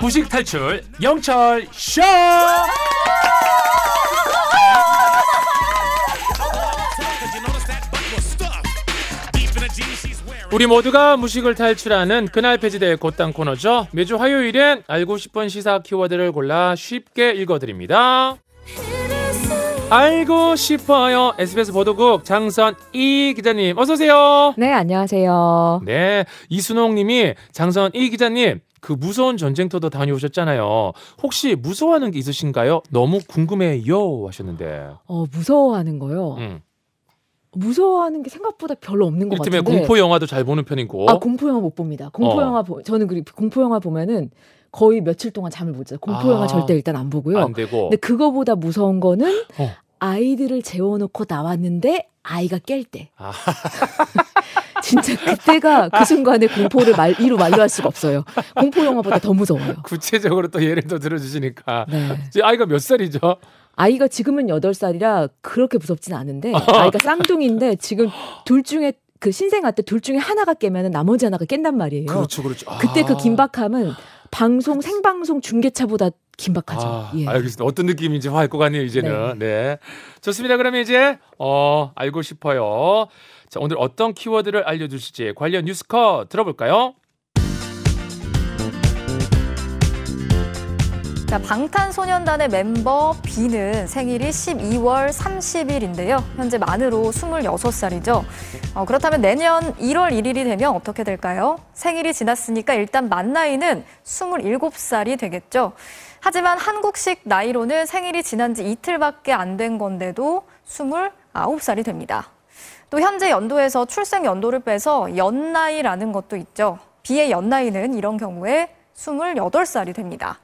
무식 탈출 영철 쇼. 우리 모두가 무식을 탈출하는 그날 폐지될 곧땅 코너죠. 매주 화요일엔 알고 싶은 시사 키워드를 골라 쉽게 읽어드립니다. 알고 싶어요. SBS 보도국 장선 이 기자님 어서 오세요. 네, 안녕하세요. 네, 이순홍 님이 장선 이 기자님 그 무서운 전쟁터도 다녀오셨잖아요. 혹시 무서워하는 게 있으신가요? 너무 궁금해요 하셨는데. 어, 무서워하는 거요. 음. 무서워하는 게 생각보다 별로 없는 것 같은데. 공포 영화도 잘 보는 편이고. 아, 공포 영화 못 봅니다. 공포 어. 영화 보, 저는 그 공포 영화 보면은 거의 며칠 동안 잠을 못 자요. 공포 아. 영화 절대 일단 안 보고요. 안 되고. 근데 그거보다 무서운 거는 어. 아이들을 재워놓고 나왔는데 아이가 깰 때. 아. 진짜 그때가 그 순간에 공포를 말, 이루 만류할 수가 없어요. 공포 영화보다 더 무서워요. 구체적으로 또 예를 더 들어주시니까. 네. 아이가 몇 살이죠? 아이가 지금은 8살이라 그렇게 무섭진 않은데 아이가 쌍둥이인데 지금 둘 중에 그 신생아 때 둘 중에 하나가 깨면은 나머지 하나가 깬단 말이에요. 그렇죠, 그렇죠. 아. 그때 그 긴박함은 방송 생방송 중계차보다 긴박하죠. 아, 예. 알겠습니다. 어떤 느낌인지 알 것 같네요, 이제는. 네. 좋습니다. 그러면 이제, 어, 알고 싶어요. 자, 오늘 어떤 키워드를 알려주실지 관련 뉴스컷 들어볼까요? 자, 방탄소년단의 멤버 B는 생일이 12월 30일인데요. 현재 만으로 26살이죠. 어, 그렇다면 내년 1월 1일이 되면 어떻게 될까요? 생일이 지났으니까 일단 만 나이는 27살이 되겠죠. 하지만 한국식 나이로는 생일이 지난 지 이틀밖에 안 된 건데도 29살이 됩니다. 또 현재 연도에서 출생 연도를 빼서 연나이라는 것도 있죠. B의 연나이는 이런 경우에 28살이 됩니다.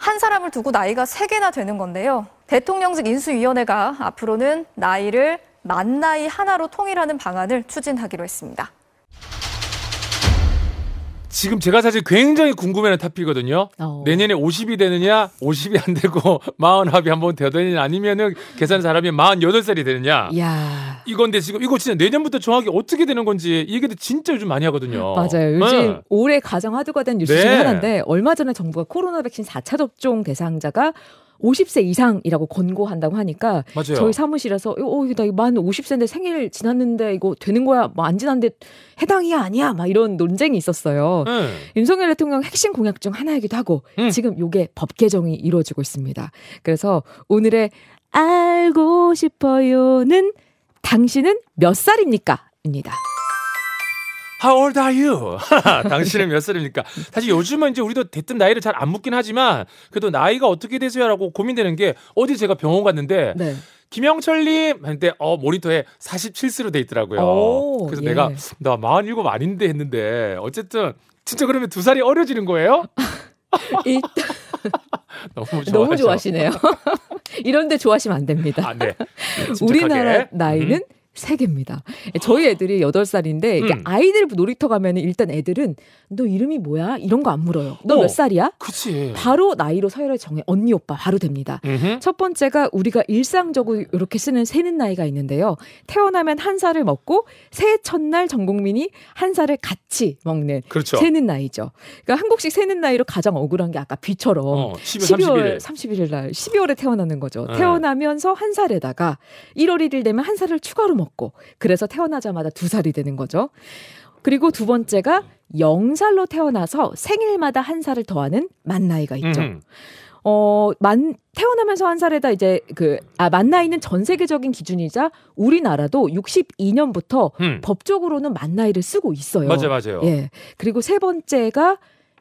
한 사람을 두고 나이가 세개나 되는 건데요. 대통령직 인수위원회가 앞으로는 나이를 만 나이 하나로 통일하는 방안을 추진하기로 했습니다. 지금 제가 사실 굉장히 궁금해하는 탑이거든요. 어. 내년에 50이 되느냐, 50이 안 되고 40합이 한번 되느냐, 아니면은 계산 잘하면 48살이 되느냐. 이야. 이건데 지금 이거 진짜 내년부터 정확히 어떻게 되는 건지 이 얘기도 진짜 요즘 많이 하거든요. 맞아요. 요즘 네. 올해 가장 화두가 된 뉴스 네. 중에 하나인데 얼마 전에 정부가 코로나 백신 4차 접종 대상자가 50세 이상이라고 권고한다고 하니까 맞아요. 저희 사무실에서 어, 이거 나만 50세인데 생일 지났는데 이거 되는 거야? 뭐 안 지났는데 해당이야 아니야? 막 이런 논쟁이 있었어요. 응. 윤석열 대통령 핵심 공약 중 하나이기도 하고 음. 지금 요게 법 개정이 이루어지고 있습니다. 그래서 오늘의 알고 싶어요는 당신은 몇 살입니까? 입니다. How old are you? 당신은 몇 살입니까? 사실 요즘은 이제 우리도 대뜸 나이를 잘 안 묻긴 하지만 그래도 나이가 어떻게 되세요라고 고민되는 게 어디 제가 병원 갔는데 네. 김영철님 했는데 어 모니터에 47세로 돼 있더라고요. 오, 그래서 예. 내가 나 47 아닌데 했는데 어쨌든 진짜 그러면 두 살이 어려지는 거예요? 일단 너무. 너무 좋아하시네요. 이런데 좋아하시면 안 됩니다. 아, 네. 침착하게. 우리나라 나이는 음. 세 개입니다. 저희 애들이 여덟 살인데 이게 음. 아이들 놀이터 가면 일단 애들은 너 이름이 뭐야? 이런 거 안 물어요. 너 어. 몇 살이야? 그치. 바로 나이로 서열을 정해 언니 오빠 바로 됩니다. 음흠. 첫 번째가 우리가 일상적으로 이렇게 쓰는 세는 나이가 있는데요. 태어나면 한 살을 먹고 새해 첫날 전 국민이 한 살을 같이 먹는 그렇죠. 세는 나이죠. 그러니까 한국식 세는 나이로 가장 억울한 게 아까 비처럼 어, 12월 12월 31일. 31일 날 12월에 태어나는 거죠. 네. 태어나면서 한 살에다가 1월 1일 되면 한 살을 추가로 먹고 그래서 태어나자마자 두 살이 되는 거죠. 그리고 두 번째가 0살로 태어나서 생일마다 한 살을 더하는 만 나이가 있죠. 음. 어, 만, 태어나면서 한 살에다 이제 그, 아, 만 나이는 전 세계적인 기준이자 우리나라도 62년부터 음. 법적으로는 만 나이를 쓰고 있어요. 맞아요, 맞아요. 예. 그리고 세 번째가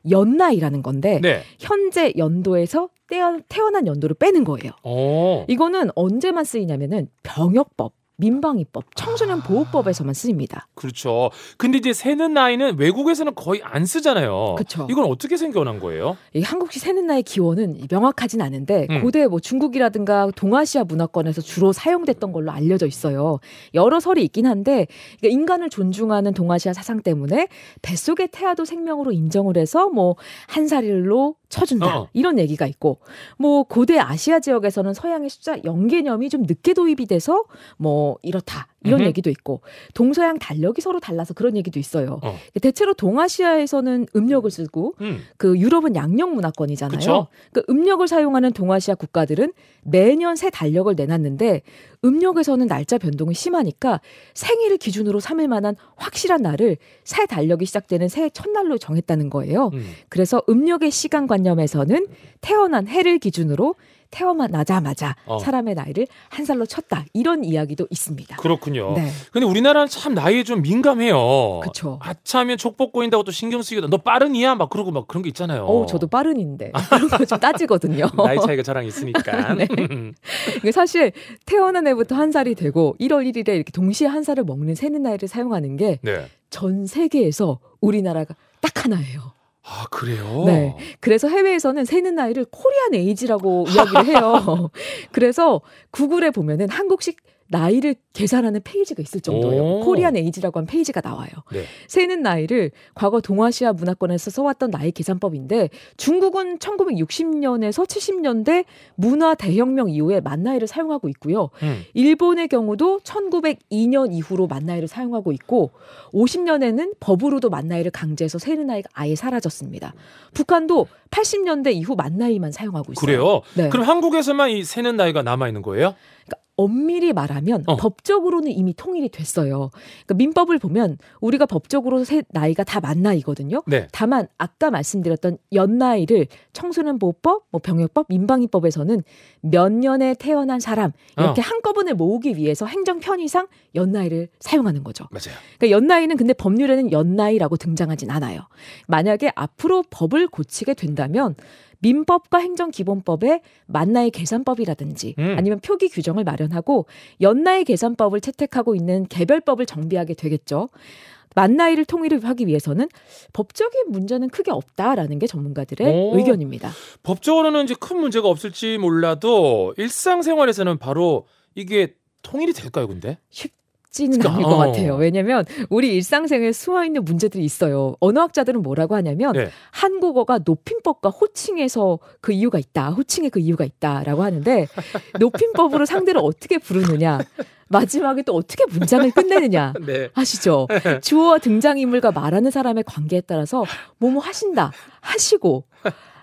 연나이라는 건데 네. 현재 연도에서 태어, 태어난 연도를 빼는 거예요. 어. 이거는 언제만 쓰이냐면은 병역법, 민방위법, 청소년 보호법에서만 쓰입니다. 그렇죠. 근데 이제 세는 나이는 외국에서는 거의 안 쓰잖아요. 그쵸. 이건 어떻게 생겨난 거예요? 이 한국식 세는 나이 기원은 명확하진 않은데 음. 고대 뭐 중국이라든가 동아시아 문화권에서 주로 사용됐던 걸로 알려져 있어요. 여러 설이 있긴 한데 그러니까 인간을 존중하는 동아시아 사상 때문에 뱃속의 태아도 생명으로 인정을 해서 뭐 한 살로 쳐준다 어. 이런 얘기가 있고 뭐 고대 아시아 지역에서는 서양의 숫자 0 개념이 좀 늦게 도입이 돼서 뭐 이렇다 이런 음흠. 얘기도 있고 동서양 달력이 서로 달라서 그런 얘기도 있어요. 어. 대체로 동아시아에서는 음력을 쓰고 음. 그 유럽은 양력 문화권이잖아요. 그쵸? 그 음력을 사용하는 동아시아 국가들은 매년 새 달력을 내놨는데 음력에서는 날짜 변동이 심하니까 생일을 기준으로 삼을 만한 확실한 날을 새 달력이 시작되는 새해 첫날로 정했다는 거예요. 음. 그래서 음력의 시간 관념에서는 태어난 해를 기준으로 태어나자마자 어. 사람의 나이를 한 살로 쳤다. 이런 이야기도 있습니다. 그렇군요. 네. 근데 우리나라는 참 나이에 좀 민감해요. 그쵸. 아차하면 족복 보인다고 또 신경 쓰기도 너 빠른이야 막 그러고 막 그런 게 있잖아요. 어, 저도 빠른인데 그런 거 좀 따지거든요. 나이 차이가 저랑 있으니까. 네. 사실 태어난 해부터 한 살이 되고 1월 1일에 이렇게 동시에 한 살을 먹는 세는 나이를 사용하는 게전 네. 세계에서 우리나라가 딱 하나예요. 아 그래요. 네. 그래서 해외에서는 세는 나이를 Korean age라고 이야기를 해요. 그래서 구글에 보면은 한국식 나이를 계산하는 페이지가 있을 정도예요. 오. Korean age라고 한 페이지가 나와요. 네. 세는 나이를 과거 동아시아 문화권에서 써왔던 나이 계산법인데 중국은 1960년에서 70년대 문화 대혁명 이후에 만 나이를 사용하고 있고요. 음. 일본의 경우도 1902년 이후로 만 나이를 사용하고 있고 50년에는 법으로도 만 나이를 강제해서 세는 나이가 아예 사라졌습니다. 북한도 80년대 이후 만 나이만 사용하고 있어요. 그래요. 네. 그럼 한국에서만 이 세는 나이가 남아 있는 거예요? 그러니까 엄밀히 말하면 어. 법적으로는 이미 통일이 됐어요. 그러니까 민법을 보면 우리가 법적으로 세 나이가 다 만 나이거든요. 네. 다만 아까 말씀드렸던 연 나이를 청소년 보호법, 뭐 병역법, 민방위법에서는 몇 년에 태어난 사람 이렇게 어. 한꺼번에 모으기 위해서 행정 편의상 연 나이를 사용하는 거죠. 맞아요. 그러니까 연 나이는 근데 법률에는 연 나이라고 등장하진 않아요. 만약에 앞으로 법을 고치게 된다면 민법과 행정기본법에 만나의 계산법이라든지 음. 아니면 표기 규정을 마련하고 연나의 계산법을 채택하고 있는 개별법을 정비하게 되겠죠. 만 나이를 통일하기 위해서는 법적인 문제는 크게 없다라는 게 전문가들의 오. 의견입니다. 법적으로는 이제 큰 문제가 없을지 몰라도 일상생활에서는 바로 이게 통일이 될까요, 근데? 쉽 지는 않을 어. 것 같아요. 왜냐하면 우리 일상생활에 수화 있는 문제들이 있어요. 언어학자들은 뭐라고 하냐면 네. 한국어가 높임법과 호칭에서 그 이유가 있다. 호칭에 그 이유가 있다라고 하는데 높임법으로 상대를 어떻게 부르느냐. 마지막에 또 어떻게 문장을 끝내느냐. 네. 아시죠? 주어와 등장인물과 말하는 사람의 관계에 따라서 뭐뭐 하신다, 하시고,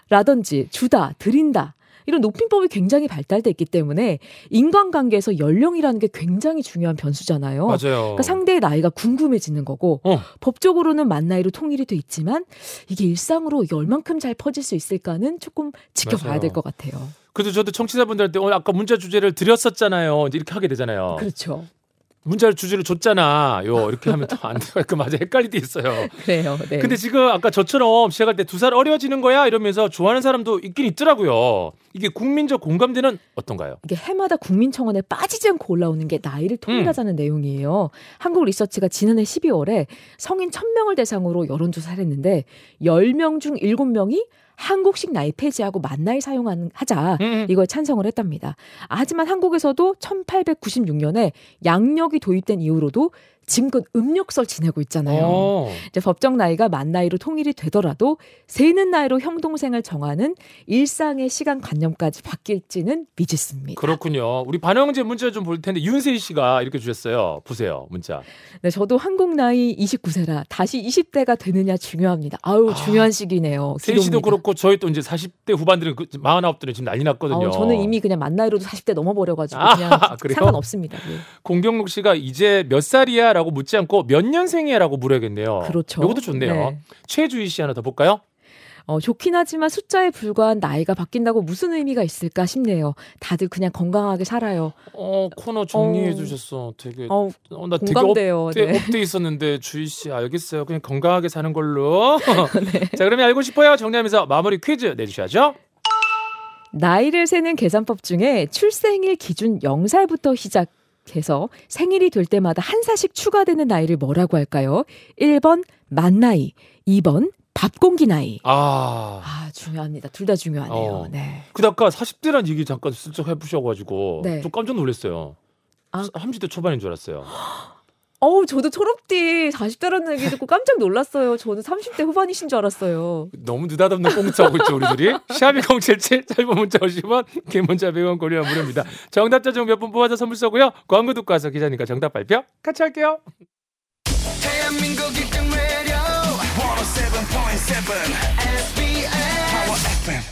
라든지 주다, 드린다. 이런 높임법이 굉장히 발달돼 있기 때문에 인간관계에서 연령이라는 게 굉장히 중요한 변수잖아요. 맞아요. 그러니까 상대의 나이가 궁금해지는 거고 어. 법적으로는 만 나이로 통일이 돼 있지만 이게 일상으로 이게 얼만큼 잘 퍼질 수 있을까는 조금 지켜봐야. 될 것 같아요. 그래도 저도 청취자분들한테 오늘 아까 문자 주제를 드렸었잖아요. 이제 이렇게 하게 되잖아요. 그렇죠. 문자 주제를 줬잖아 요. 이렇게 하면 또 안 돼요. 그 맞아 헷갈릴 때 있어요. 그래요. 네. 근데 지금 아까 저처럼 시작할 때 두 살 어려지는 거야 이러면서 좋아하는 사람도 있긴 있더라고요. 이게 국민적 공감대는 어떤가요? 이게 해마다 국민청원에 빠지지 않고 올라오는 게 나이를 통일하자는 음. 내용이에요. 한국 리서치가 지난해 12월에 성인 1000명을 대상으로 여론조사를 했는데 10명 중 7명이 한국식 나이 폐지하고 만 나이 사용하는 하자. 음. 이걸 찬성을 했답니다. 아, 하지만 한국에서도 1896년에 양력이 도입된 이후로도 지금껏 음력설 지내고 있잖아요. 어. 이제 법정 나이가 만 나이로 통일이 되더라도 세는 나이로 형 동생을 정하는 일상의 시간 관념까지 바뀔지는 미지수입니다. 그렇군요. 우리 반영제 문자 좀 볼 텐데 윤세희 씨가 이렇게 주셨어요. 보세요 문자. 네, 저도 한국 나이 29세라 다시 20대가 되느냐 중요합니다. 아유 아, 중요한 시기네요. 세희 씨도. 그렇고 저희 또 이제 40대 후반들은 그 49들은 지금 난리 났거든요. 아우, 저는 이미 그냥 만 나이로도 40대 넘어버려가지고 아, 그냥 그래요? 상관없습니다. 예. 공경록 씨가 이제 몇 살이야 라고 묻지 않고 몇 년생이야라고 물어야겠네요. 그렇죠. 이것도 좋네요. 네. 최주희 씨 하나 더 볼까요? 어, 좋긴 하지만 숫자에 불과한 나이가 바뀐다고 무슨 의미가 있을까 싶네요. 다들 그냥 건강하게 살아요. 어 코너 정리해 어. 주셨어. 되게 어, 어, 나 되게 공감돼요. up돼, 네. up돼 있었는데 주희 씨 알겠어요. 그냥 건강하게 사는 걸로. 네. 자 그러면 알고 싶어요. 정리하면서 마무리 퀴즈 내주셔야죠. 나이를 세는 계산법 중에 출생일 기준 0살부터 시작 해서 생일이 될 때마다 한 살씩 추가되는 나이를 뭐라고 할까요? 1번 만 나이, 2번 밥 공기 나이. 아. 아, 중요합니다. 둘 다 중요하네요. 어. 네. 근데 아까 40대란 얘기 잠깐 슬쩍 해보셔가지고 네. 좀 깜짝 놀랐어요. 아. 30대 초반인 줄 알았어요. 어우, 저도 초록띠 40대라는 얘기 듣고 깜짝 놀랐어요. 저는 30대 후반이신 줄 알았어요. 너무 느닷없는 꽁트하고 있죠, 우리들이. 샵이 077 짧은 문자 50원, 긴 문자 100원 고리와 무료입니다. 정답자 중 몇 분 뽑아서 선물 쏘고요. 광고 듣고 와서 기자님과 정답 발표 같이 할게요. 대한민국 1등 라디오 107.7 SBS Power FM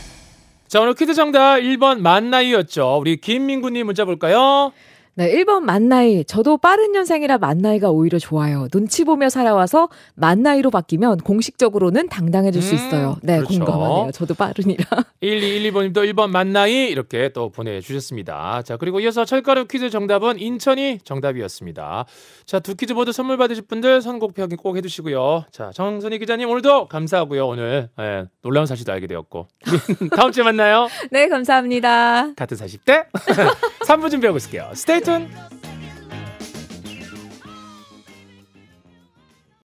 자, 오늘 퀴즈 정답 1번 만나이였죠. 우리 김민구님 문자 볼까요? 네, 1번 만나이. 저도 빠른 년생이라 만나이가 오히려 좋아요. 눈치 보며 살아와서 만나이로 바뀌면 공식적으로는 당당해질 수 음, 있어요. 네, 그렇죠. 공감하네요. 저도 빠른이라. 1212번님도 1번 만나이 이렇게 또 보내주셨습니다. 자, 그리고 이어서 철가루 퀴즈 정답은 인천이 정답이었습니다. 자, 두 퀴즈 모두 선물 받으실 분들 선곡표 확인 꼭 해두시고요. 자, 정선희 기자님 오늘도 감사하고요. 오늘 예, 놀라운 사실도 알게 되었고. 다음 주에 만나요. 네, 감사합니다. 같은 40대 3부 준비하고 있을게요. 스테이 Tune.